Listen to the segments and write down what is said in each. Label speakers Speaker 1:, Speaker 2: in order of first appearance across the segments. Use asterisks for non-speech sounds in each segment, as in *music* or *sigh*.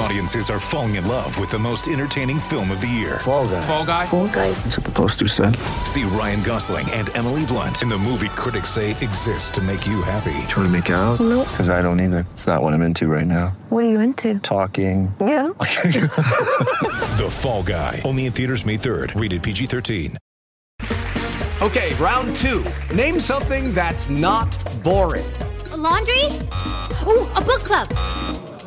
Speaker 1: Audiences are falling in love with the most entertaining film of the year.
Speaker 2: Fall guy.
Speaker 3: Fall guy.
Speaker 4: Fall guy.
Speaker 2: That's what the poster said.
Speaker 1: See Ryan Gosling and Emily Blunt in the movie critics say exists to make you happy.
Speaker 2: Trying to make it out?
Speaker 4: Nope.
Speaker 2: Because I don't either. It's not what I'm into right now.
Speaker 4: What are you into?
Speaker 2: Talking.
Speaker 4: Yeah. *laughs* *laughs*
Speaker 1: The Fall Guy. Only in theaters May 3rd. Rated PG-13.
Speaker 3: Okay, round two. Name something that's not boring.
Speaker 5: A laundry? Ooh, a book club.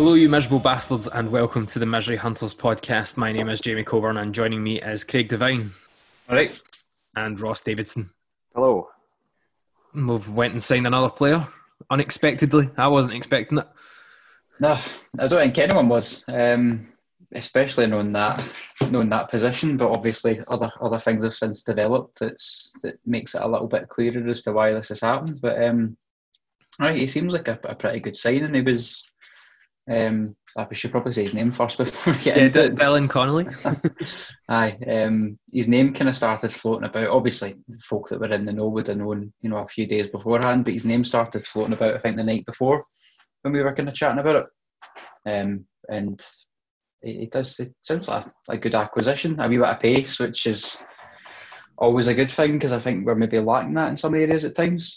Speaker 6: Hello, you miserable bastards, and welcome to the Misery Hunters podcast. My name is Jamie Coburn, and joining me is Craig Devine.
Speaker 7: All right.
Speaker 6: And Ross Davidson.
Speaker 7: Hello.
Speaker 6: We've went and signed another player unexpectedly. I wasn't expecting it.
Speaker 7: No, I don't think anyone was, um, especially knowing that knowing that position. But obviously, other other things have since developed. That's that makes it a little bit clearer as to why this has happened. But um, right, he seems like a, a pretty good signing. He was um, I should probably say his name first *laughs* before we get
Speaker 6: yeah,
Speaker 7: into
Speaker 6: D- Dylan Connolly. *laughs*
Speaker 7: Aye, um, his name kind of started floating about. Obviously, the folk that were in the know would have known, you know, a few days beforehand. But his name started floating about, I think, the night before when we were kind of chatting about it. Um, and it, it does. It sounds like a, a good acquisition, a wee bit of pace, which is always a good thing because I think we're maybe lacking that in some areas at times.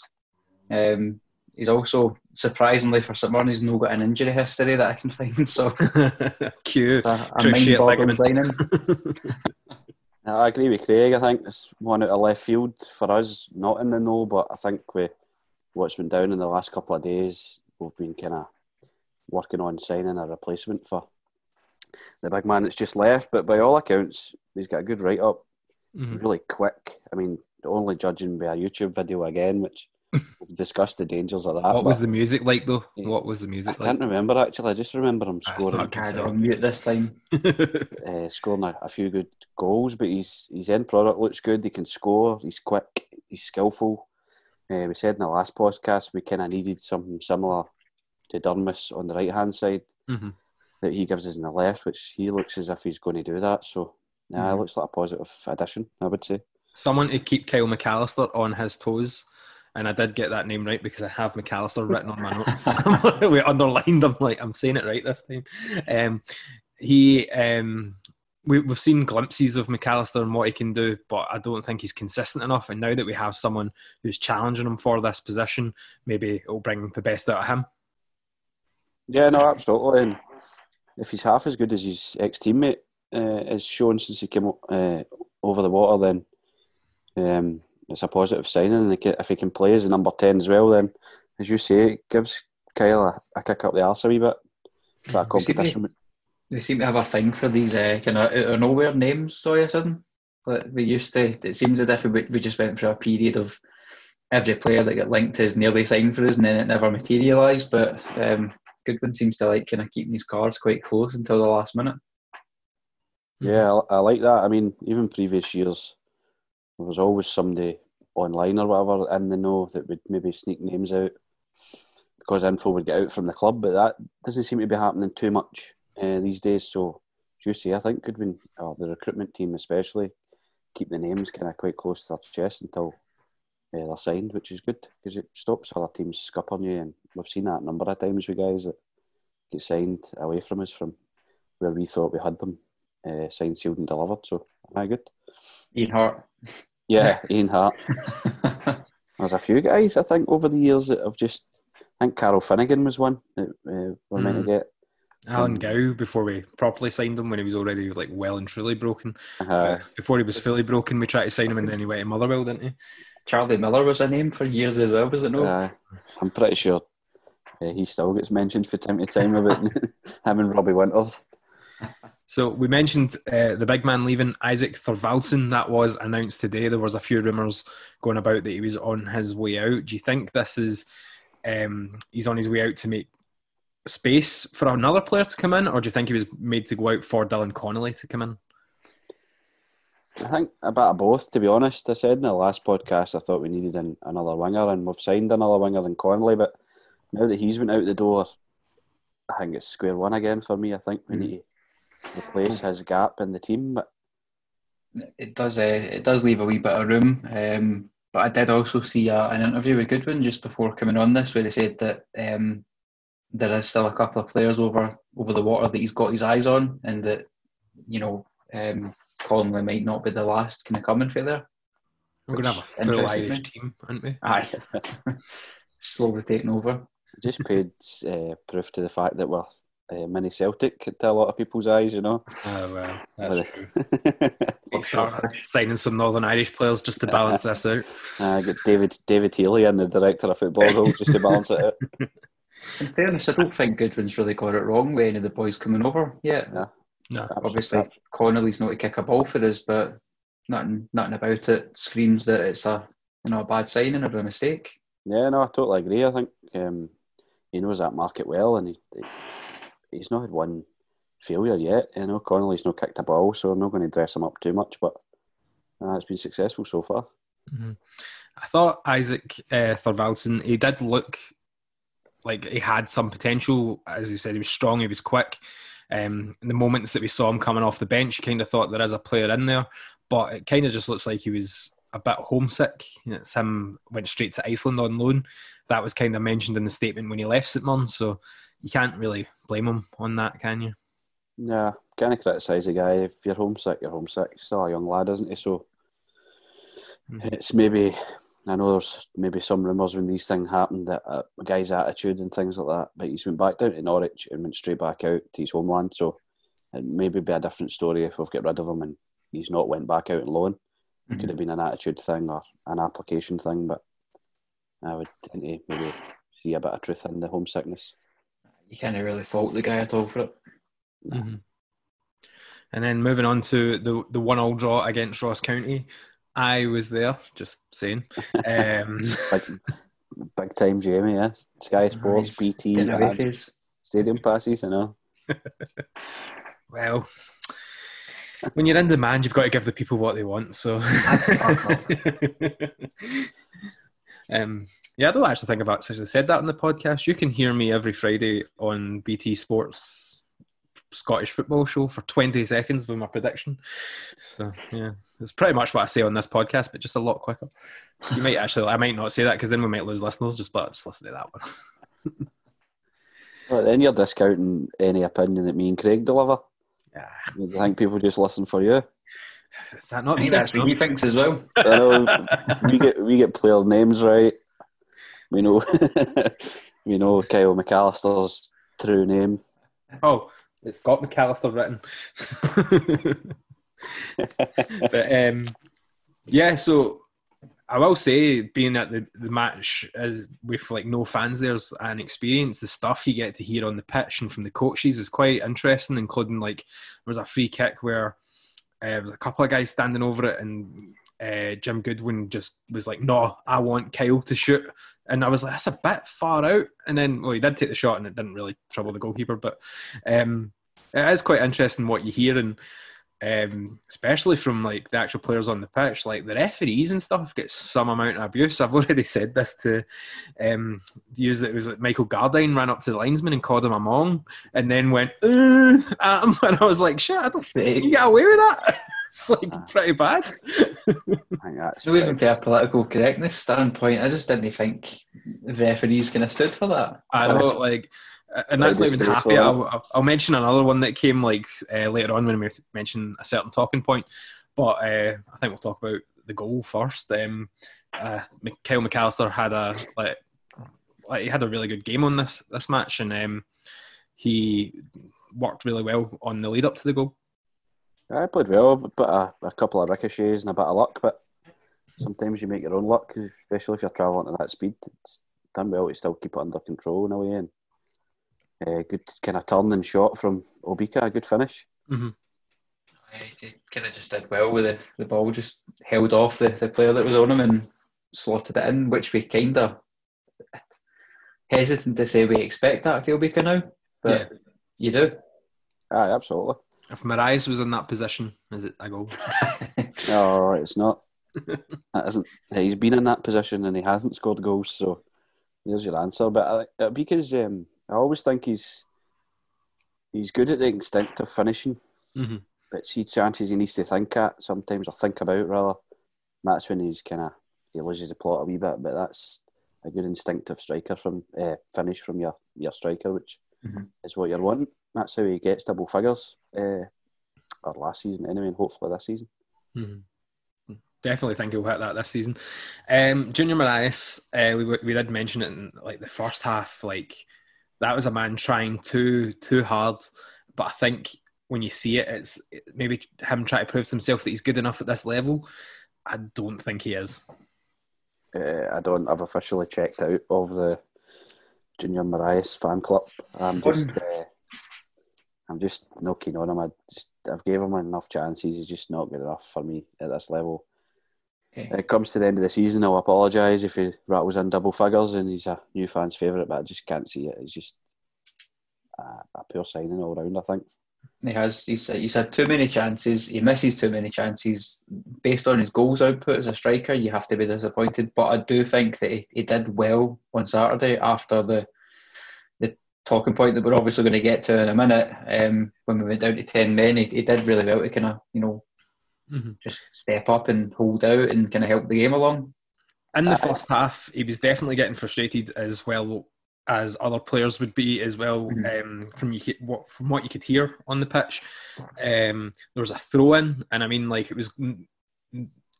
Speaker 7: Um, he's also surprisingly for someone he's not got an injury history that I can find. *laughs* So *laughs*
Speaker 6: cute,
Speaker 7: a, a mind signing. *laughs*
Speaker 8: I agree with Craig. I think it's one out of left field for us, not in the know, but I think with what's been down in the last couple of days, we've been kind of working on signing a replacement for the big man that's just left. But by all accounts, he's got a good write up, mm-hmm. really quick. I mean, only judging by a YouTube video again, which we've discussed the dangers of that.
Speaker 6: What was the music like though? What was the music
Speaker 8: I
Speaker 6: like?
Speaker 8: can't remember actually. I just remember him
Speaker 6: That's
Speaker 8: scoring.
Speaker 6: not good.
Speaker 7: on mute this time.
Speaker 8: uh, *laughs* scoring a, a few good goals, but his his end product looks good. He can score. He's quick. He's skillful. Uh, we said in the last podcast we kind of needed something similar to Durmus on the right hand side
Speaker 6: Mhm.
Speaker 8: that he gives us in the left, which he looks as if he's going to do that. So, yeah, it
Speaker 6: Mhm.
Speaker 8: looks like a positive addition, I would say.
Speaker 6: Someone to keep Kyle McAllister on his toes. And I did get that name right because I have McAllister written on my *laughs* notes. *laughs* we underlined them like I'm saying it right this time. Um, he, um, we, we've seen glimpses of McAllister and what he can do, but I don't think he's consistent enough. And now that we have someone who's challenging him for this position, maybe it'll bring the best out of him.
Speaker 8: Yeah, no, absolutely. And if he's half as good as his ex teammate uh, has shown since he came uh, over the water, then um, it's a positive signing. And if he can play as a number 10 as well, then, as you say, it gives Kyle a, a kick up the arse a wee bit. Bit of
Speaker 7: We seem to-
Speaker 8: competition.
Speaker 7: We seem to have a thing for these uh, kind of out of nowhere names. So a sudden, like we used to. It seems as if we, we just went through a period of every player that got linked to us nearly signed for us, and then it never materialised. But um, Goodwin seems to like kind of keeping his cards quite close until the last minute.
Speaker 8: Yeah, I, I like that. I mean, even previous years, there was always somebody online or whatever in the know that would maybe sneak names out because info would get out from the club, but that doesn't seem to be happening too much uh, these days. So, Juicy, I think Goodwin, uh, the recruitment team especially, keep the names kind of quite close to their chest until uh, they're signed, which is good because it stops other teams scuppering you. And we've seen that a number of times with guys that get signed away from us from where we thought we had them uh, signed, sealed, and delivered. So, very good.
Speaker 7: Ian Hart.
Speaker 8: Yeah, Ian Hart. *laughs* There's a few guys I think over the years that have just. I think Carol Finnegan was one that uh, we're meant to
Speaker 6: Mm.
Speaker 8: get.
Speaker 6: Alan Gow before we properly signed him when he was already like well and truly broken.
Speaker 8: Uh,
Speaker 6: Before he was fully broken, we tried to sign him and then he went to Motherwell, didn't he?
Speaker 7: Charlie Miller was a name for years as well, was it no?
Speaker 8: uh, I'm pretty sure uh, he still gets mentioned from time to time about *laughs* him and Robbie Winters.
Speaker 6: So we mentioned uh, the big man leaving, Isak Thorvaldsson. That was announced today. There was a few rumours going about that he was on his way out. Do you think this is um, he's on his way out to make space for another player to come in, or do you think he was made to go out for Dylan Connolly to come in?
Speaker 8: I think a bit of both, to be honest. I said in the last podcast I thought we needed an, another winger, and we've signed another winger in Connolly, but now that he's went out the door, I think it's square one again for me. I think we need to replace his gap in the team. But
Speaker 7: It does. Uh, it does leave a wee bit of room. Um, but I did also see uh, an interview with Goodwin just before coming on this, where he said that um, there is still a couple of players over over the water that he's got his eyes on, and that you know um, Connolly might not be the last kind of coming for there.
Speaker 6: We're going to have a
Speaker 7: Which
Speaker 6: full
Speaker 7: interested
Speaker 6: Irish
Speaker 7: me.
Speaker 6: team, aren't we?
Speaker 7: Aye, *laughs* slowly taking over.
Speaker 8: just paid uh, proof to the fact that we're uh, mini Celtic to a lot of people's eyes, you know.
Speaker 6: Oh, well, that's true. *laughs*
Speaker 8: it.
Speaker 6: Signing some Northern Irish players just to balance this out. *laughs*
Speaker 8: I get David David Healy in the director of football role just to balance it out. *laughs*
Speaker 7: In fairness, I don't think Goodwin's really got it wrong with any of the boys coming over yet.
Speaker 8: Yeah.
Speaker 6: No.
Speaker 7: Obviously, Connolly's not to kick a ball for us, but nothing, nothing about it screams that it's a you know a bad signing or a mistake.
Speaker 8: Yeah, no, I totally agree. I think um, he knows that market well, and he, he he's not had one failure yet. You know, Connolly's not kicked a ball, so I'm not going to dress him up too much. But uh, it's been successful so far.
Speaker 6: Mhm. I thought Isak uh, Thorvaldsson, he did look like he had some potential. As you said, he was strong, he was quick. Um, the moments that we saw him coming off the bench, you kind of thought there is a player in there, but it kind of just looks like he was a bit homesick. You know, it's him went straight to Iceland on loan. That was kind of mentioned in the statement when he left St Mirren, so you can't really blame him on that, can you?
Speaker 8: Yeah, can't criticise the guy. If you're homesick, you're homesick. He's still a young lad, isn't he? So it's maybe I know there's maybe some rumours when these things happen that uh, a guy's attitude and things like that. But he's went back down to Norwich and went straight back out to his homeland. So it maybe be a different story if we've got rid of him and he's not went back out on loan. It could have been an attitude thing or an application thing, but I would maybe see a bit of truth in the homesickness.
Speaker 7: You can't really fault the guy at all for it.
Speaker 6: Mhm. And then moving on to the the one all draw against Ross County, I was there. Just saying. *laughs* Um,
Speaker 8: Big, big time, Jamie. Yeah, Sky Sports,
Speaker 7: Nice.
Speaker 8: BT,
Speaker 7: Getting away
Speaker 8: and
Speaker 7: face.
Speaker 8: stadium passes. I know. *laughs*
Speaker 6: well, when you're in demand, you've got to give the people what they want. So, *laughs* um, yeah, I don't actually think I've actually said that on the podcast. You can hear me every Friday on BT Sports Scottish football show for 20 seconds with my prediction. So, yeah, it's pretty much what I say on this podcast, but just a lot quicker. You might actually, I might not say that because then we might lose listeners. Just, but just listen to that one. *laughs*
Speaker 8: Well, then you're discounting any opinion that me and Craig deliver.
Speaker 6: Yeah.
Speaker 8: You think people just listen for you?
Speaker 6: Is that not
Speaker 7: I think that's
Speaker 6: case,
Speaker 7: what
Speaker 6: no?
Speaker 7: he thinks as well.
Speaker 8: I know we get we get player names right. We know *laughs* we know Kyle McAllister's true name.
Speaker 6: Oh, it's got McAllister written. *laughs* but um, yeah, so I will say, being at the, the match as with like no fans there's an experience. The stuff you get to hear on the pitch and from the coaches is quite interesting, including like there was a free kick where uh, there was a couple of guys standing over it and. Uh, Jim Goodwin just was like, "No, I want Kyle to shoot," and I was like, "That's a bit far out." And then, well, he did take the shot, and it didn't really trouble the goalkeeper. But um, it is quite interesting what you hear, and um, especially from like the actual players on the pitch, like the referees and stuff get some amount of abuse. I've already *laughs* said this to um, use it was like Michael Gardyne ran up to the linesman and called him a mong, and then went *laughs* at him, and I was like, "Shit, I don't
Speaker 7: Sick.
Speaker 6: you get away with that." *laughs* it's like pretty bad.
Speaker 8: I think that's
Speaker 7: No, even for a political correctness standpoint, I just didn't think the referees kind of stood for that.
Speaker 6: I know, like, and that's not even. I'll, I'll- I'll mention another one that came like uh, later on when we mention a certain talking point. But uh, I think we'll talk about the goal first. Um, uh, Kyle McAllister had a like, like he had a really good game on this this match, and um, he worked really well on the lead up to the goal.
Speaker 8: I played well, but a, a couple of ricochets and a bit of luck. But sometimes you make your own luck, especially if you're travelling at that speed. It's done well to still keep it under control in a way. And uh, good kind of turn and shot from Obika, a good finish.
Speaker 6: Mm-hmm.
Speaker 7: He kind of just did well with the, the ball, just held off the, the player that was on him and slotted it in, which we kind of hesitant to say we expect that of Obika now, but you do.
Speaker 8: Aye, absolutely.
Speaker 6: If Morias was in that position, is it a goal? *laughs*
Speaker 8: No, it's not. *laughs* that isn't. He's been in that position and he hasn't scored goals. So there's your answer. But I, because um, I always think he's he's good at the instinctive finishing,
Speaker 6: mm-hmm.
Speaker 8: but see chances he needs to think at sometimes or think about rather. That's when he's kind of he loses the plot a wee bit. But that's a good instinctive striker from uh, finish from your your striker, which
Speaker 7: mm-hmm.
Speaker 8: is what you're wanting. That's how he gets double figures. Uh, or last season anyway, and hopefully this season.
Speaker 6: Mm-hmm. Definitely think he'll hit that this season. Um, Junior Morias, uh, we we did mention it in like the first half. Like that was a man trying too too hard, but I think when you see it, it's maybe him trying to prove to himself that he's good enough at this level. I don't think he is.
Speaker 8: Uh, I don't. I've officially checked out of the Junior Morias fan club. I'm just. Uh, I'm just keen on him. I just I've gave him enough chances. He's just not good enough for me at this level.
Speaker 7: Okay.
Speaker 8: It comes to the end of the season, I'll apologise if he rattles in double figures and he's a new fans' favourite, but I just can't see it. It's just a, a poor signing all round. I think
Speaker 7: he has. He's he's had too many chances. He misses too many chances. Based on his goals output as a striker, you have to be disappointed. But I do think that he, he did well on Saturday after the talking point that we're obviously going to get to in a minute. Um, when we went down to ten men, he, he did really well to kind of you know
Speaker 6: mm-hmm.
Speaker 7: just step up and hold out and kind of help the game along.
Speaker 6: In the uh, first half, he was definitely getting frustrated as well as other players would be as well.
Speaker 7: Mm-hmm.
Speaker 6: Um, from you what from what you could hear on the pitch, um, there was a throw in, and I mean like it was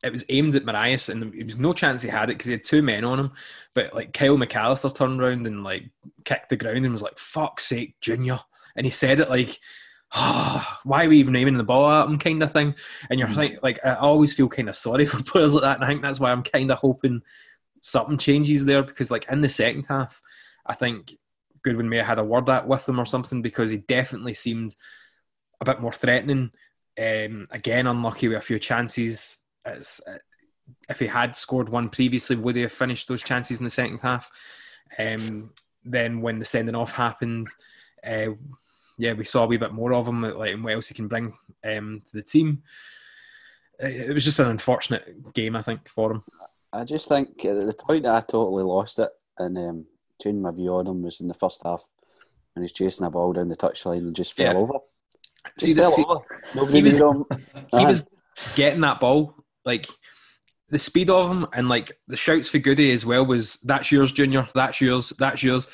Speaker 6: it was aimed at Morias, and there was no chance he had it because he had two men on him. But like Kyle McAllister turned around and like kicked the ground and was like, "Fuck's sake, Junior!" And he said it like, oh, *sighs* "Why are we even aiming the ball at him?" kind of thing. And you're like, like I always feel kind of sorry *laughs* for players like that, and I think that's why I'm kind of hoping something changes there because like in the second half, I think Goodwin may have had a word at with him or something because he definitely seemed a bit more threatening. Um, again, unlucky with a few chances it's, if he had scored one previously, would he have finished those chances in the second half? Um, then when the sending off happened, uh, yeah, we saw a wee bit more of him, like and what else he can bring um, to the team. It was just an unfortunate game, I think, for him.
Speaker 8: I just think the point I totally lost it and um, changed my view on him was in the first half when he's chasing a ball down the touchline and just fell
Speaker 6: Yeah.
Speaker 8: over. Just
Speaker 6: See,
Speaker 8: fell
Speaker 6: see,
Speaker 8: over. Nobody
Speaker 6: he was-
Speaker 8: him. *laughs*
Speaker 6: he was getting that ball like the speed of him and like the shouts for Goody as well was that's yours junior that's yours that's yours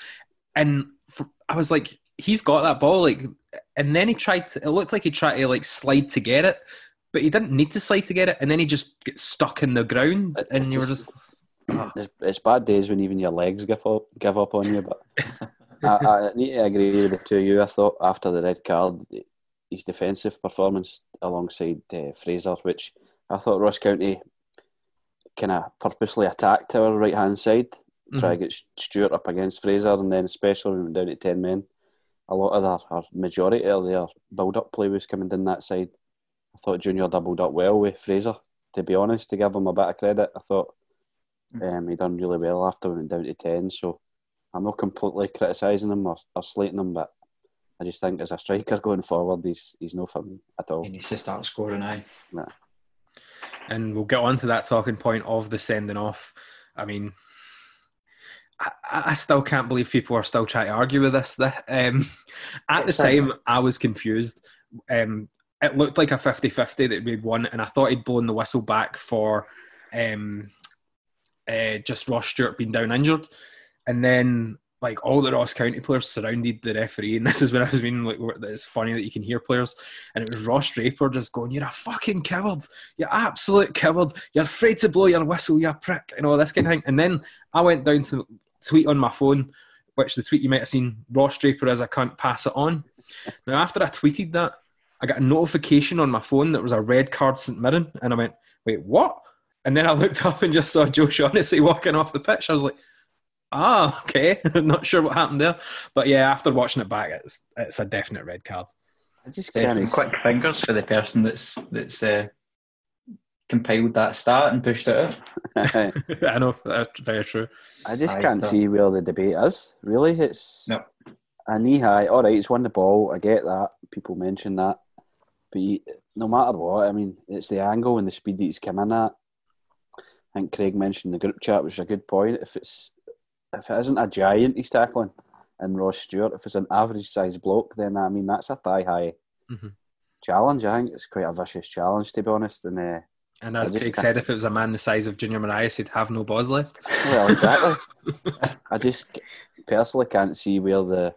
Speaker 6: and for, I was like he's got that ball like and then he tried to, it looked like he tried to like slide to get it but he didn't need to slide to get it and then he just gets stuck in the ground
Speaker 8: It's
Speaker 6: and you were
Speaker 8: just- It's, *sighs* it's bad days when even your legs give up, give up on you. But *laughs* I, I need to agree with the two of you. I thought after the red card, his defensive performance alongside uh, Fraser, which I thought Ross County kind of purposely attacked our right hand side, try to get Stewart up against Fraser, and then especially when we went down to ten men, a lot of their or majority of their build up play was coming down that side. I thought Junior doubled up well with Fraser. To be honest, to give him a bit of credit, I thought um, he done really well after we went down to ten. So I'm not completely criticising him or, or slating him, but I just think as a striker going forward, he's he's no for me at all.
Speaker 7: He needs to start scoring. Aye.
Speaker 8: Nah.
Speaker 6: and we'll get on to that talking point of the sending off I mean I, I still can't believe people are still trying to argue with this. Um, at the time, I was confused. Um, it looked like a 50-50 that we'd won, and I thought he'd blown the whistle back for um, uh, just Ross Stewart being down injured, and then like all the Ross County players surrounded the referee, and *laughs* this is when I was meaning like where- it's funny that you can hear players, and it was Ross Draper just going, "You're a fucking coward, You're absolute coward, you're afraid to blow your whistle, you prick," and all this kind of thing. And then I went down to tweet on my phone, which the tweet you might have seen, Ross Draper as can't pass it on. Now after I tweeted that, I got a notification on my phone that was a red card St Mirren, and I went, "Wait, what?" And then I *laughs* looked up and just saw Joe Shaughnessy *laughs* walking off the pitch. I was like, ah, okay. *laughs* Not sure what happened there. But yeah, after watching it back, it's it's a definite red card.
Speaker 8: I just can't.
Speaker 7: quick fingers for the person that's that's uh, compiled that stat and pushed it out. *laughs* *laughs*
Speaker 6: I know, that's very true.
Speaker 8: I just
Speaker 7: Aye,
Speaker 8: can't
Speaker 7: so-
Speaker 8: see where the debate is. Really, it's
Speaker 7: No.
Speaker 8: a knee high. All right, it's won the ball. I get that. People mention that, but you, no matter what, I mean, it's the angle and the speed that he's come in at. I think Craig mentioned the group chat, which is a good point. If it's if it isn't a giant he's tackling, and Ross Stewart, if it's an average sized bloke, then I mean that's a thigh high
Speaker 6: Mhm.
Speaker 8: challenge. I think it's quite a vicious challenge to be honest. And uh,
Speaker 6: And as Craig
Speaker 8: can't-
Speaker 6: said, if it was a man the size of Junior Morias, he'd have no balls left.
Speaker 8: Well, exactly. *laughs* I just personally can't see where the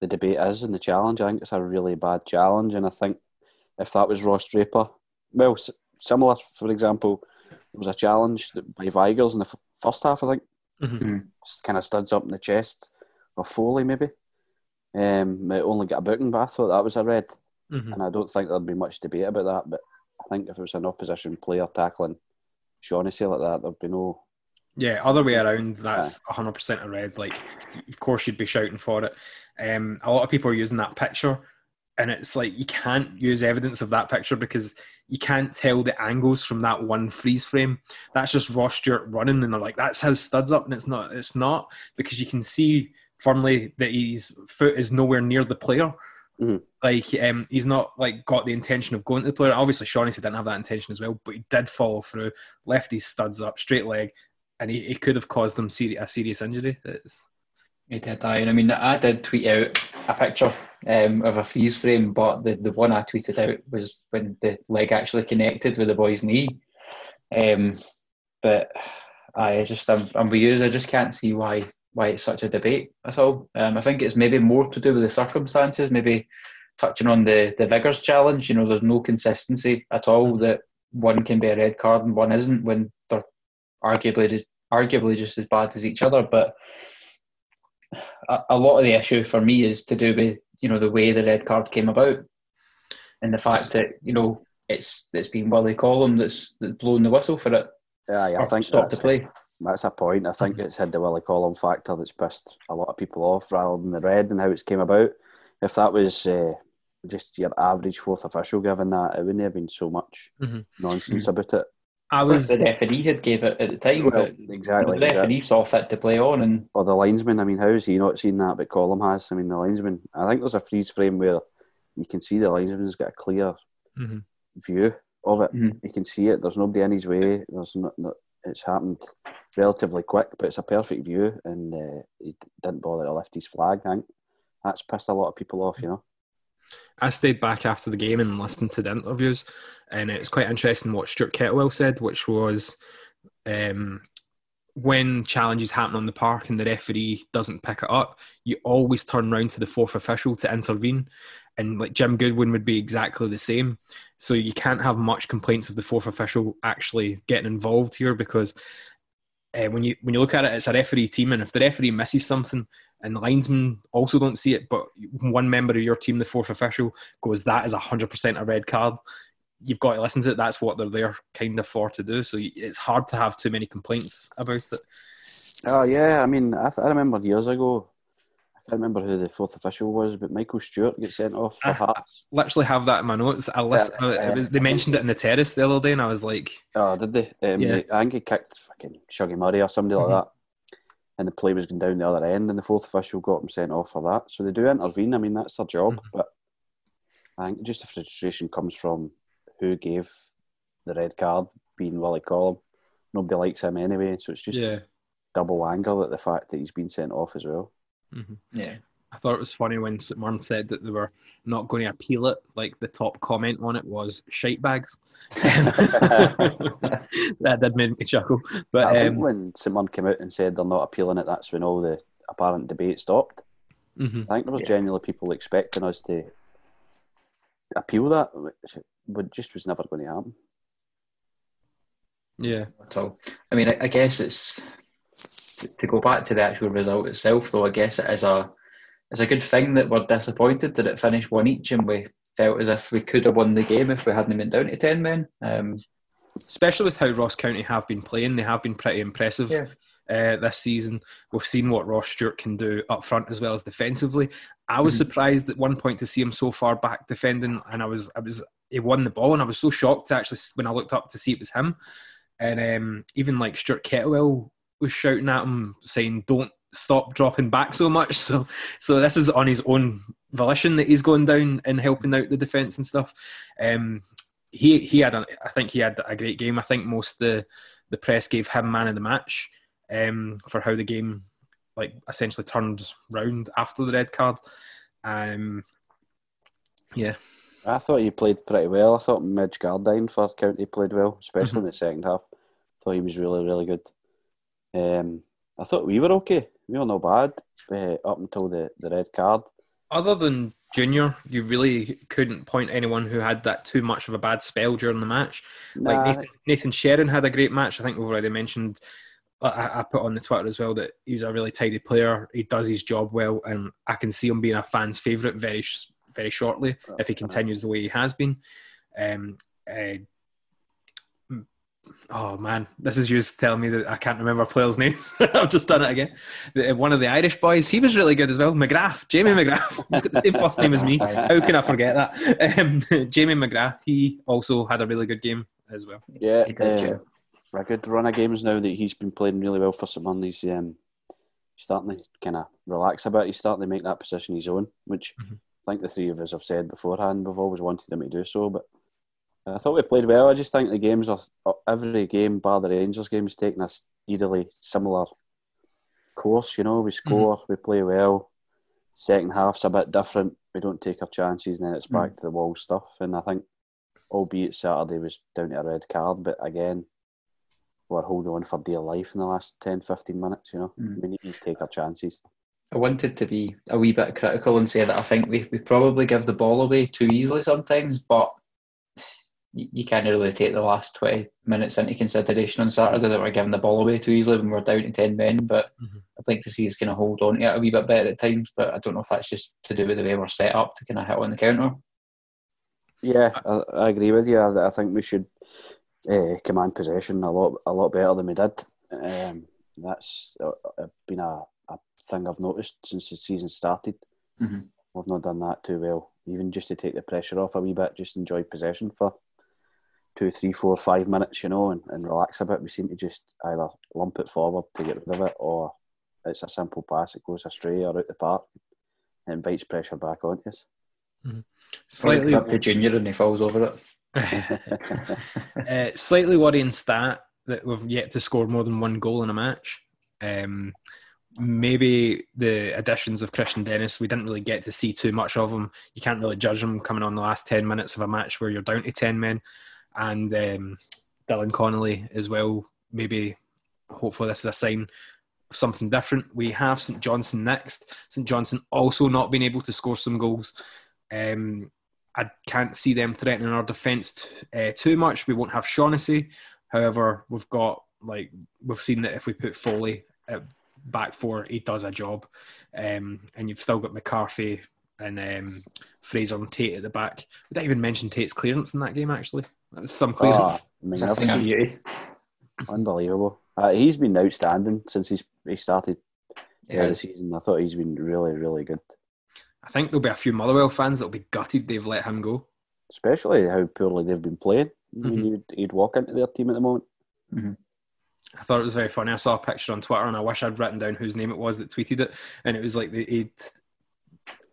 Speaker 8: the debate is and the challenge. I think it's a really bad challenge, and I think if that was Ross Draper, well, s- similar, for example, there was a challenge by Vigurs in the f- first half, I think,
Speaker 6: Mhm.
Speaker 8: kind of studs up in the chest of Foley, maybe. Um, it only got a booking, but I thought that was a red,
Speaker 6: Mhm.
Speaker 8: and I don't think there'd be much debate about that. But I think if it was an opposition player tackling Shaughnessy like that, there'd be no
Speaker 6: Yeah, other way around, that's 100% a red. Like, of course, you'd be shouting for it. Um, a lot of people are using that picture, and it's like you can't use evidence of that picture because you can't tell the angles from that one freeze frame. That's just Ross Stewart running, and they're like, "That's how studs up," and it's not. It's not because you can see firmly that his foot is nowhere near the player.
Speaker 8: Mhm.
Speaker 6: Like, um, he's not like got the intention of going to the player. Obviously, Shaughnessy didn't have that intention as well, but he did follow through, left his studs up, straight leg, and he, he could have caused them seri- a serious injury. It's,
Speaker 7: He did that, and I mean, I did tweet out a picture um, of a freeze frame, but the, the one I tweeted out was when the leg actually connected with the boy's knee. Um, but I just, I'm, I'm with you. I just can't see why why it's such a debate at all. Um, I think it's maybe more to do with the circumstances. Maybe touching on the the Vigurs challenge. You know, there's no consistency at all. That one can be a red card and one isn't when they're arguably arguably just as bad as each other. But a, a lot of the issue for me is to do with you know the way the red card came about and the fact that you know it's it's been Willie Collum that's that's blown the whistle for it.
Speaker 8: Yeah, I think
Speaker 7: stopped the play.
Speaker 8: That's a point. I think it's had the Willie Collum factor that's pissed a lot of people off rather than the red and how it's came about. If that was uh, just your average fourth official giving that, it wouldn't have been so much
Speaker 6: Mhm.
Speaker 8: nonsense about it.
Speaker 6: I was
Speaker 7: the referee had gave it at the time,
Speaker 8: Well,
Speaker 7: but
Speaker 8: exactly.
Speaker 7: the referee
Speaker 8: exactly.
Speaker 7: saw fit to play on, and
Speaker 8: Or the linesman, I mean, how has he not seen that? But Collum has. I mean, the linesman, I think there's a freeze frame where you can see the linesman's got a clear
Speaker 6: Mhm.
Speaker 8: view of it.
Speaker 7: Mhm.
Speaker 8: You can see it. There's nobody in his way. There's not, not it's happened relatively quick, but it's a perfect view, and uh, he didn't bother to lift his flag. I think that's pissed a lot of people off. You know.
Speaker 6: I stayed back after the game and listened to the interviews, and it's quite interesting what Stuart Kettlewell said, which was um, when challenges happen on the park and the referee doesn't pick it up, you always turn round to the fourth official to intervene. And like Jim Goodwin would be exactly the same. So you can't have much complaints of the fourth official actually getting involved here because uh, when you when you look at it, it's a referee team, and if the referee misses something and the linesmen also don't see it, but one member of your team, the fourth official, goes, "That is hundred percent a red card." You've got to listen to it. That's what they're there kind of for to do. So it's hard to have too many complaints about it.
Speaker 8: Oh yeah, I mean, I, th- I remember years ago. I can't remember who the fourth official was, but Michael Stewart gets sent off for
Speaker 6: Ah,
Speaker 8: Hearts.
Speaker 6: Literally have that in my notes. I list,
Speaker 8: Yeah,
Speaker 6: I-
Speaker 8: yeah.
Speaker 6: they mentioned it in the terrace the other day, and I was like,
Speaker 8: Oh, did they? Um,
Speaker 6: Yeah.
Speaker 8: I think he kicked fucking Shuggy Murray or somebody
Speaker 6: Mhm.
Speaker 8: like that. And the play was going down the other end, and the fourth official got him sent off for that. So they do intervene. I mean, that's their job.
Speaker 6: Mhm.
Speaker 8: But I think just the frustration comes from who gave the red card, being Willie Collum. Nobody likes him anyway, so it's just
Speaker 6: yeah.
Speaker 8: double anger at the fact that he's been sent off as well.
Speaker 6: Mhm.
Speaker 7: yeah,
Speaker 6: I thought it was funny when St. Mirren said that they were not going to appeal it. Like the top comment on it was shite bags. *laughs* that did make me chuckle. But
Speaker 8: I think
Speaker 6: um,
Speaker 8: when Simon came out and said they're not appealing it, that's when all the apparent debate stopped.
Speaker 6: mhm.
Speaker 8: I think there was genuinely people expecting us to appeal that, which would just was never going to happen.
Speaker 6: yeah,
Speaker 7: at all. I mean, I, I guess it's to go back to the actual result itself, though. I guess it is a it's a good thing that we're disappointed that it finished one each, and we felt as if we could have won the game if we hadn't been down to ten men. Um,
Speaker 6: especially with how Ross County have been playing, they have been pretty impressive.
Speaker 7: Yeah.
Speaker 6: Uh, this season, we've seen what Ross Stewart can do up front as well as defensively. I was surprised at one point to see him so far back defending, and I was, I was, he won the ball, and I was so shocked to actually when I looked up to see it was him, and um, even like Stuart Kettlewell was shouting at him saying, "Don't stop dropping back so much." *laughs* So, so this is on his own volition that he's going down and helping out the defense and stuff. Um, he he had a, I think he had a great game. I think most the the press gave him man of the match um, for how the game like essentially turned round after the red card. Um, yeah,
Speaker 8: I thought he played pretty well. I thought Midge Gardyne for County played well, especially in the second half. thought he was really, really good. Um, I thought we were okay. We were not bad uh, up until the, the red card.
Speaker 6: other than Junior, you really couldn't point anyone who had that too much of a bad spell during the match.
Speaker 8: Nah.
Speaker 6: Like Nathan, Ethan Erhahon had a great match. I think we've already mentioned. I, I put on the Twitter as well that he's a really tidy player. He does his job well, and I can see him being a fan's favourite very, very shortly if he continues the way he has been. Um, uh, oh man, this is you telling me that I can't remember players' names. *laughs* I've just done it again. One of the Irish boys, he was really good as well. McGrath, Jamie McGrath. *laughs* He's got the same first name as me. *laughs* How can I forget that? Um, Jamie McGrath, he also had a really good game as well.
Speaker 8: Yeah,
Speaker 7: He did,
Speaker 8: uh,
Speaker 7: yeah.
Speaker 8: a good run of games now that he's been playing really well for someone. He's um, starting to kind of relax a bit. He's starting to make that position his own, which I think the three of us have said beforehand. We've always wanted him to do so, but I thought we played well. I just think the games are every game, bar the Rangers game, is taking a eerily similar course. You know, we mm-hmm. score, we play well. Second half's a bit different. We don't take our chances, and then it's back mm-hmm. to the wall stuff. And I think, albeit Saturday was down to a red card, but again, we're holding on for dear life in the last 10, 15 minutes. You know, mm-hmm. we need to take our chances.
Speaker 7: I wanted to be a wee bit critical and say that I think we, we probably give the ball away too easily sometimes, but you, you can't really take the last 20 minutes into consideration on Saturday that we're giving the ball away too easily when we're down to 10 men. But I'd like to see us kind of hold on to it a wee bit better at times, but I don't know if that's just to do with the way we're set up to kind of hit on the counter.
Speaker 8: Yeah, I, I agree with you. I, I think we should uh, command possession a lot, a lot better than we did. Um, that's uh, uh, been a, a thing I've noticed since the season started.
Speaker 7: Mhm.
Speaker 8: We've not done that too well. Even just to take the pressure off a wee bit, just enjoy possession for two, three, four, five minutes, you know, and, and relax a bit. We seem to just either lump it forward to get rid of it, or it's a simple pass, it goes astray or out the park, and invites pressure back on us.
Speaker 6: Slightly,
Speaker 7: up to Junior and he falls over it. *laughs*
Speaker 6: uh, slightly worrying stat that we've yet to score more than one goal in a match. Um, maybe the additions of Christian Dennis, we didn't really get to see too much of him. You can't really judge him coming on the last 10 minutes of a match where you're down to 10 men. And um, Dylan Connolly as well. Maybe, hopefully, this is a sign of something different. We have St Johnstone next. St Johnstone also not been able to score some goals. Um, I can't see them threatening our defence uh, too much. We won't have Shaughnessy. However, we've got like we've seen that if we put Foley at back four, he does a job. Um, and you've still got McCarthy and um, Fraser and Tait at the back. We didn't even mention Tait's clearance in that game. Actually, that was some clearance.
Speaker 8: Ah, magnificent. Unbelievable. Uh, he's been outstanding since he's he started
Speaker 7: Yeah,
Speaker 8: uh, the season. I thought he's been really, really good.
Speaker 6: I think there'll be a few Motherwell fans that'll be gutted they've let him go.
Speaker 8: Especially how poorly they've been playing. I mean,
Speaker 6: Mhm.
Speaker 8: you'd, you'd walk into their team at the moment.
Speaker 6: I thought it was very funny. I saw a picture on Twitter, and I wish I'd written down whose name it was that tweeted it. And it was like the, he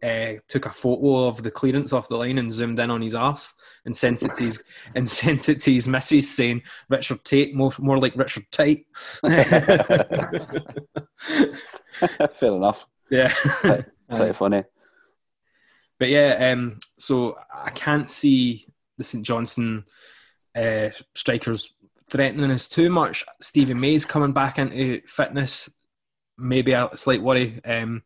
Speaker 6: uh, took a photo of the clearance off the line and zoomed in on his ass and sent it to his *laughs* and sent it to his missus saying Richard Tait, more more like Richard Tate. *laughs*
Speaker 8: Fair enough.
Speaker 6: yeah.
Speaker 8: Pretty
Speaker 6: Aye. *laughs*
Speaker 8: funny.
Speaker 6: But yeah, um, so I can't see the St Johnstone uh, strikers threatening us too much. Stephen May's coming back into fitness, maybe a slight worry. Um,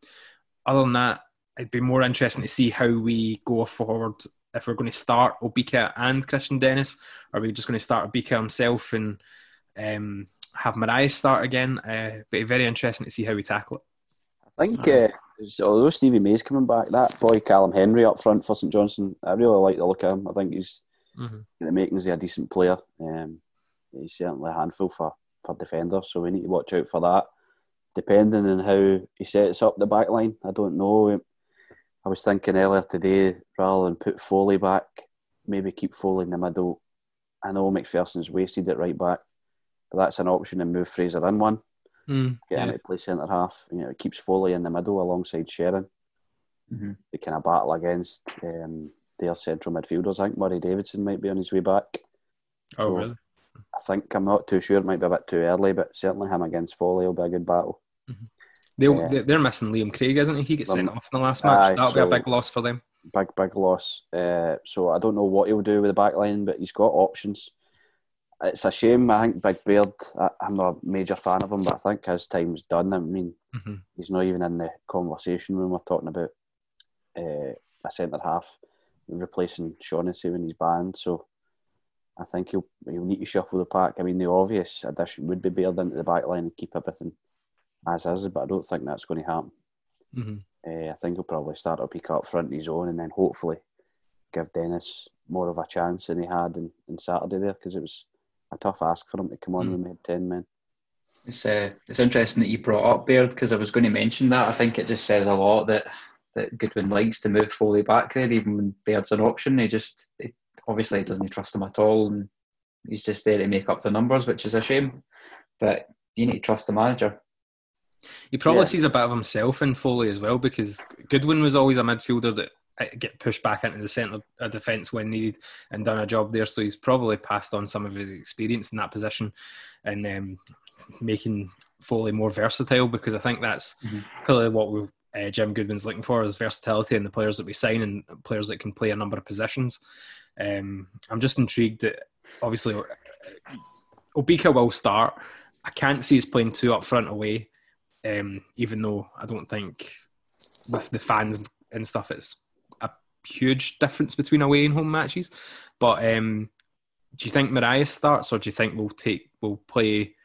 Speaker 6: other than that, it'd be more interesting to see how we go forward. If we're going to start Obika and Christian Dennis, or are we just going to start Obika himself and um, have Morias start again? Uh, but very interesting to see how we tackle it.
Speaker 8: I think, uh, although Stevie May's coming back, that boy Callum Hendry up front for St Johnstone, I really like the look of him. I think he's
Speaker 6: Mhm.
Speaker 8: in the makings of a decent player. Um, he's certainly a handful for, for defenders, so we need to watch out for that. Depending on how he sets up the back line, I don't know. I was thinking earlier today, rather than put Foley back, maybe keep Foley in the middle. I know McPherson's wasted at right back, but that's an option and move Fraser in one
Speaker 6: Mm,
Speaker 8: get him
Speaker 6: yeah.
Speaker 8: to play centre half. You know, it keeps Foley in the middle alongside Erhahon.
Speaker 7: Mhm.
Speaker 8: They kind of battle against um, their central midfielders. I think Murray Davidson might be on his way back.
Speaker 6: Oh,
Speaker 8: So,
Speaker 6: really?
Speaker 8: I think I'm not too sure. It might be a bit too early, but certainly him against Foley will be a good battle.
Speaker 6: They'll,
Speaker 8: Yeah.
Speaker 6: they're- missing Liam Craig, isn't he? He gets sent
Speaker 8: Um,
Speaker 6: off in the last match.
Speaker 8: aye,
Speaker 6: That'll be a big loss for them.
Speaker 8: Big, big loss. Uh, so I don't know what he'll do with the back line, but he's got options. It's a shame. I think Big Baird, I, I'm not a major fan of him, but I think his time's done. I mean,
Speaker 6: Mhm.
Speaker 8: he's not even in the conversation when we're talking about uh, a centre half replacing Shaughnessy when he's banned. So I think he'll he'll need to shuffle the pack. I mean, the obvious addition would be Baird into the back line and keep everything as is, but I don't think that's going to happen.
Speaker 6: Mhm.
Speaker 8: Uh, I think he'll probably start up pick up front his own and then hopefully give Dennis more of a chance than he had in, in Saturday there because it was a tough ask for him to come on
Speaker 6: Mm.
Speaker 8: when we had 10 men.
Speaker 7: It's uh, it's interesting that you brought up Baird because I was going to mention that. I think it just says a lot that that Goodwin likes to move Foley back there, even when Baird's an option. He just it, obviously doesn't trust him at all, and he's just there to make up the numbers, which is a shame. But you need to trust the manager.
Speaker 6: He probably
Speaker 8: Yeah.
Speaker 6: sees a bit of himself in Foley as well because Goodwin was always a midfielder that uh, get pushed back into the centre of defence when needed and done a job there. So he's probably passed on some of his experience in that position and um, making Foley more versatile because I think that's
Speaker 7: Mhm.
Speaker 6: clearly what we uh, Jim Goodwin's looking for is versatility in the players that we sign and players that can play a number of positions. Um, I'm just intrigued that obviously uh, Obika will start. I can't see us playing two up front away, um, even though I don't think with the fans and stuff it's a huge difference between away and home matches. But um, do you think Morias starts, or do you think we'll take we'll play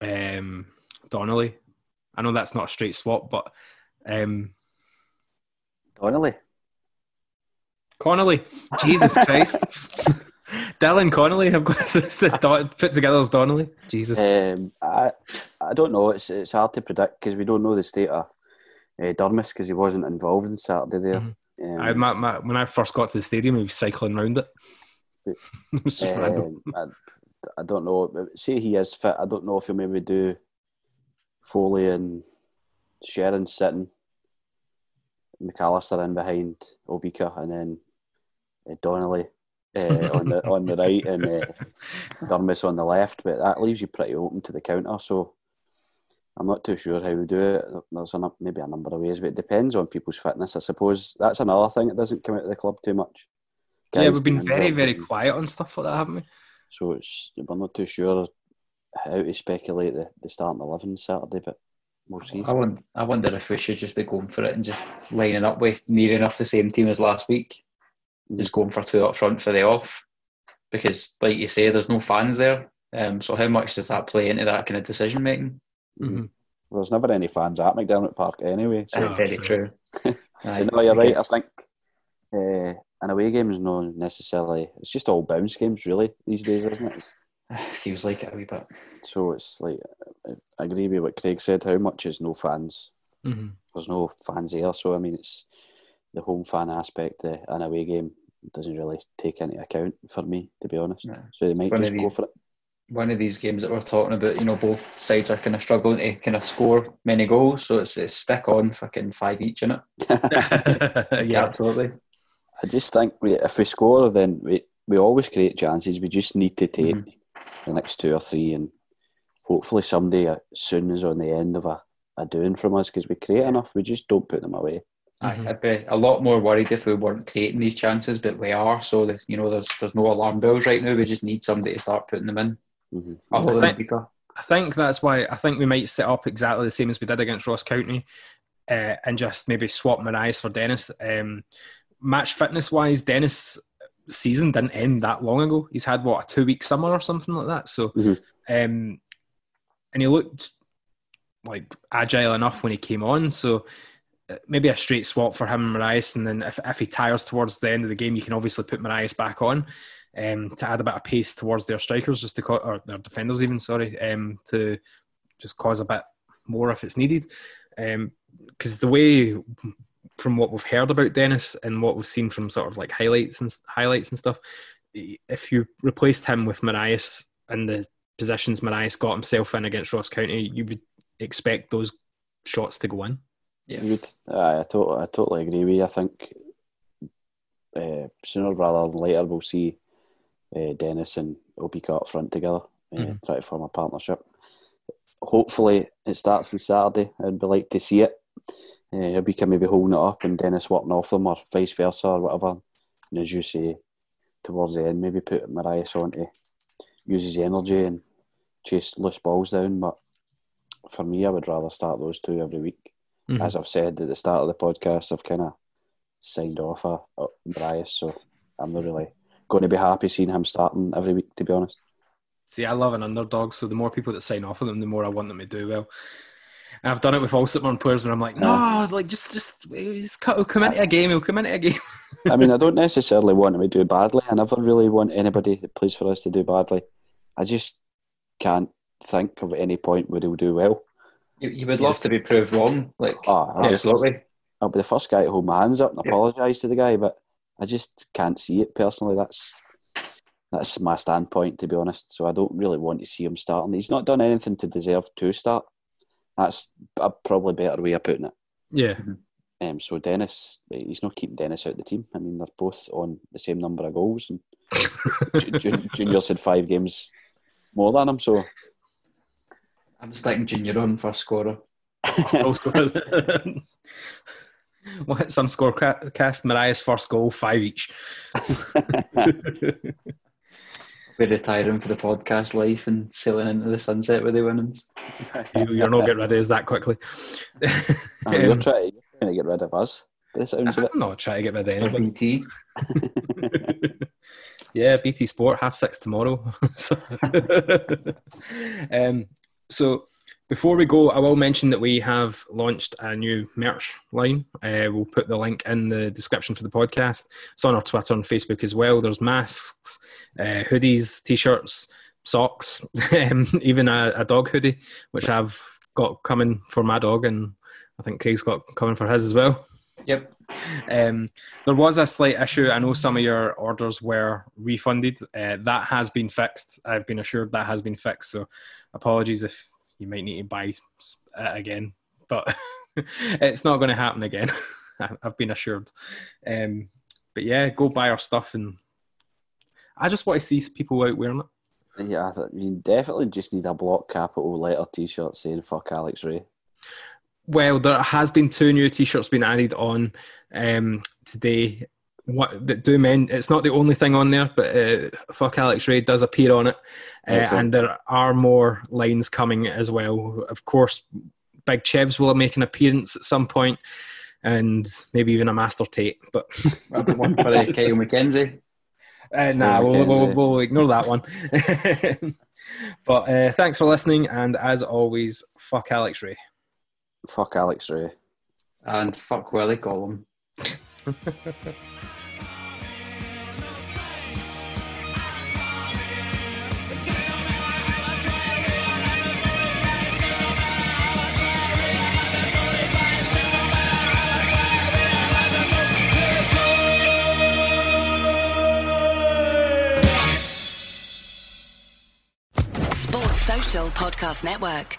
Speaker 6: um, Donnelly? I know that's not a straight swap, but um,
Speaker 8: Donnelly.
Speaker 6: Connolly, Jesus Christ, *laughs* Dylan Connolly have got *laughs* put together as Donnelly. Jesus,
Speaker 8: Um, I I don't know. It's it's hard to predict because we don't know the state of uh, Durmus because he wasn't involved in Saturday there. Um,
Speaker 6: Mm-hmm. I, my, my, when I first got to the stadium, he was cycling around it. *laughs* it was just random.
Speaker 8: um, I, I don't know. Say he is fit. I don't know if he'll maybe do Foley and Erhahon sitting, McAllister in behind Obika, and then uh, Donnelly uh, on the on the *laughs* right and uh, Durmus on the left. But that leaves you pretty open to the counter. So I'm not too sure how we do it. There's a, maybe a number of ways, but it depends on people's fitness. I suppose that's another thing that doesn't come out of the club too much.
Speaker 6: yeah, we've been very, very
Speaker 8: in-
Speaker 6: quiet on stuff like that, haven't we?
Speaker 8: so it's we're not too sure how to speculate the, the starting eleven Saturday, but we'll see.
Speaker 7: I wonder, I wonder if we should just be going for it and just lining up with near enough the same team as last week. Just going for two up front for the off. Because, like you say, there's no fans there. Um, so, how much does that play into that kind of decision making?
Speaker 6: Mhm.
Speaker 8: Well, there's never any fans at McDiarmid Park anyway. So
Speaker 6: Oh,
Speaker 7: very
Speaker 6: true.
Speaker 7: true. *laughs* Aye,
Speaker 8: no, you're right. I think uh, an away game is not necessarily. It's just all bounce games, really, these days, isn't it? It's, *sighs*
Speaker 7: feels like it a wee bit.
Speaker 8: so it's like I agree with what Craig said. How much is no fans?
Speaker 6: Mhm.
Speaker 8: There's no fans there, so I mean, it's the home fan aspect. The an away game doesn't really take into account for me, to be honest.
Speaker 7: No.
Speaker 8: So they might
Speaker 7: One of
Speaker 8: just go
Speaker 7: these-
Speaker 8: for it.
Speaker 7: One of these games that we're talking about, you know, both sides are kind of struggling to kind of score many goals. So it's, it's stick on fucking five each in it. *laughs* *laughs*
Speaker 6: yeah,
Speaker 7: absolutely.
Speaker 8: I just think we, if we score, then we, we always create chances. We just need to take the next two or three, and hopefully someday uh, soon is on the end of a a doing from us because we create enough, we just don't put them away.
Speaker 7: Aye, I'd be a lot more worried if we weren't creating these chances, but we are. So that you know, there's there's no alarm bells right now. We just need somebody to start putting them in.
Speaker 8: Mm-hmm.
Speaker 7: Other
Speaker 6: I
Speaker 7: than
Speaker 6: think-
Speaker 7: Bika.
Speaker 6: I think that's why I think we might set up exactly the same as we did against Ross County, uh, and just maybe swap Morias for Dennis. Um, match fitness wise, Dennis' season didn't end that long ago. He's had what a two week summer or something like that. So,
Speaker 8: Mhm.
Speaker 6: um, and he looked like agile enough when he came on. So. Maybe a straight swap for him and Morias, and then if, if he tires towards the end of the game, you can obviously put Morias back on um, to add a bit of pace towards their strikers, just to co- or their defenders even. Sorry, um, to just cause a bit more if it's needed. Because the way, from what we've heard about Dennis and what we've seen from sort of like highlights and highlights and stuff, if you replaced him with Morias and the positions Morias got himself in against Ross County, you would expect those shots to go in.
Speaker 7: Yeah.
Speaker 8: You would, aye, I, totally, I totally agree with you. I think uh, sooner rather than later we'll see uh, Dennis and Obika up front together, uh,
Speaker 6: Mhm.
Speaker 8: try to form a partnership. Hopefully it starts on Saturday. I'd be like to see it. Uh, Obika maybe holding it up and Dennis working off them or vice versa or whatever. And as you say, towards the end, maybe put Morias on to use his energy and chase loose balls down. But for me, I would rather start those two every week.
Speaker 6: Mhm.
Speaker 8: As I've said at the start of the podcast, I've kind of signed off a, a Bryce, so I'm not really going to be happy seeing him starting every week, to be honest.
Speaker 6: See, I love an underdog, so the more people that sign off on them, the more I want them to do well. And I've done it with all Superman players where I'm like, no, like just just, just cut, he'll come into a game, he'll come into a game.
Speaker 8: I mean, I *laughs* don't necessarily want him to do badly. I never really want anybody that plays for us to do badly. I just can't think of any point where he'll do well.
Speaker 7: You, you would love to be proved wrong, like
Speaker 8: Oh, I'll, be the first,
Speaker 7: absolutely.
Speaker 8: I'll be the first guy to hold my hands up and
Speaker 7: Yeah.
Speaker 8: apologise to the guy, but I just can't see it personally. That's that's my standpoint, to be honest. So I don't really want to see him starting. He's not done anything to deserve to start. That's a probably better way of putting it.
Speaker 6: Yeah, mm-hmm.
Speaker 8: Um, so Dennis, eh, he's not keeping Dennis out of the team. I mean, they're both on the same number of goals, and *laughs* Ju- Ju- Junior's had five games more than him. So
Speaker 7: I'm sticking Junior on for scorer.
Speaker 6: goal scorer. what some score cast? Morias' first goal, five each. *laughs*
Speaker 7: We're retiring for the podcast life and sailing into the sunset with the winnings.
Speaker 6: You- You're not getting rid of us that quickly. *laughs*
Speaker 8: I mean, you're,
Speaker 6: Um,
Speaker 8: trying, you're trying to get rid of us. By the sounds.
Speaker 6: I'm not trying to get rid of
Speaker 7: Mr.
Speaker 6: anybody.
Speaker 7: BT. *laughs*
Speaker 6: yeah, BT Sport half six tomorrow. um, so before we go, I will mention that we have launched a new merch line. Uh, we'll put the link in the description for the podcast. It's on our Twitter and Facebook as well. There's masks, uh, hoodies, t-shirts, socks, *laughs* um, even a, a dog hoodie, which I've got coming for my dog, and I think Craig's got coming for his as well.
Speaker 7: Yep.
Speaker 6: Um, there was a slight issue. I know some of your orders were refunded. Uh, that has been fixed. I've been assured that has been fixed. So apologies if you might need to buy again, but *laughs* it's not going to happen again. *laughs* I've been assured. Um, but yeah, go buy our stuff, and I just want to see people out wearing it.
Speaker 8: Yeah, you definitely just need a block capital letter T-shirt saying "fuck Alex Ray."
Speaker 6: Well, there has been two new T-shirts being added on um, today. What that do men? It's not the only thing on there, but uh, fuck Alex Ray does appear on it, uh, and there are more lines coming as well. Of course, Big Chebs will make an appearance at some point, and maybe even a Master Tait. But *laughs*
Speaker 7: one for uh, Kyle McKenzie.
Speaker 6: uh, nah, we'll, we'll, we'll ignore that one. *laughs* but uh, thanks for listening, and as always, fuck Alex Ray.
Speaker 8: Fuck Alex Ray.
Speaker 7: And fuck Willie Collum.
Speaker 9: Sports Social Podcast Network.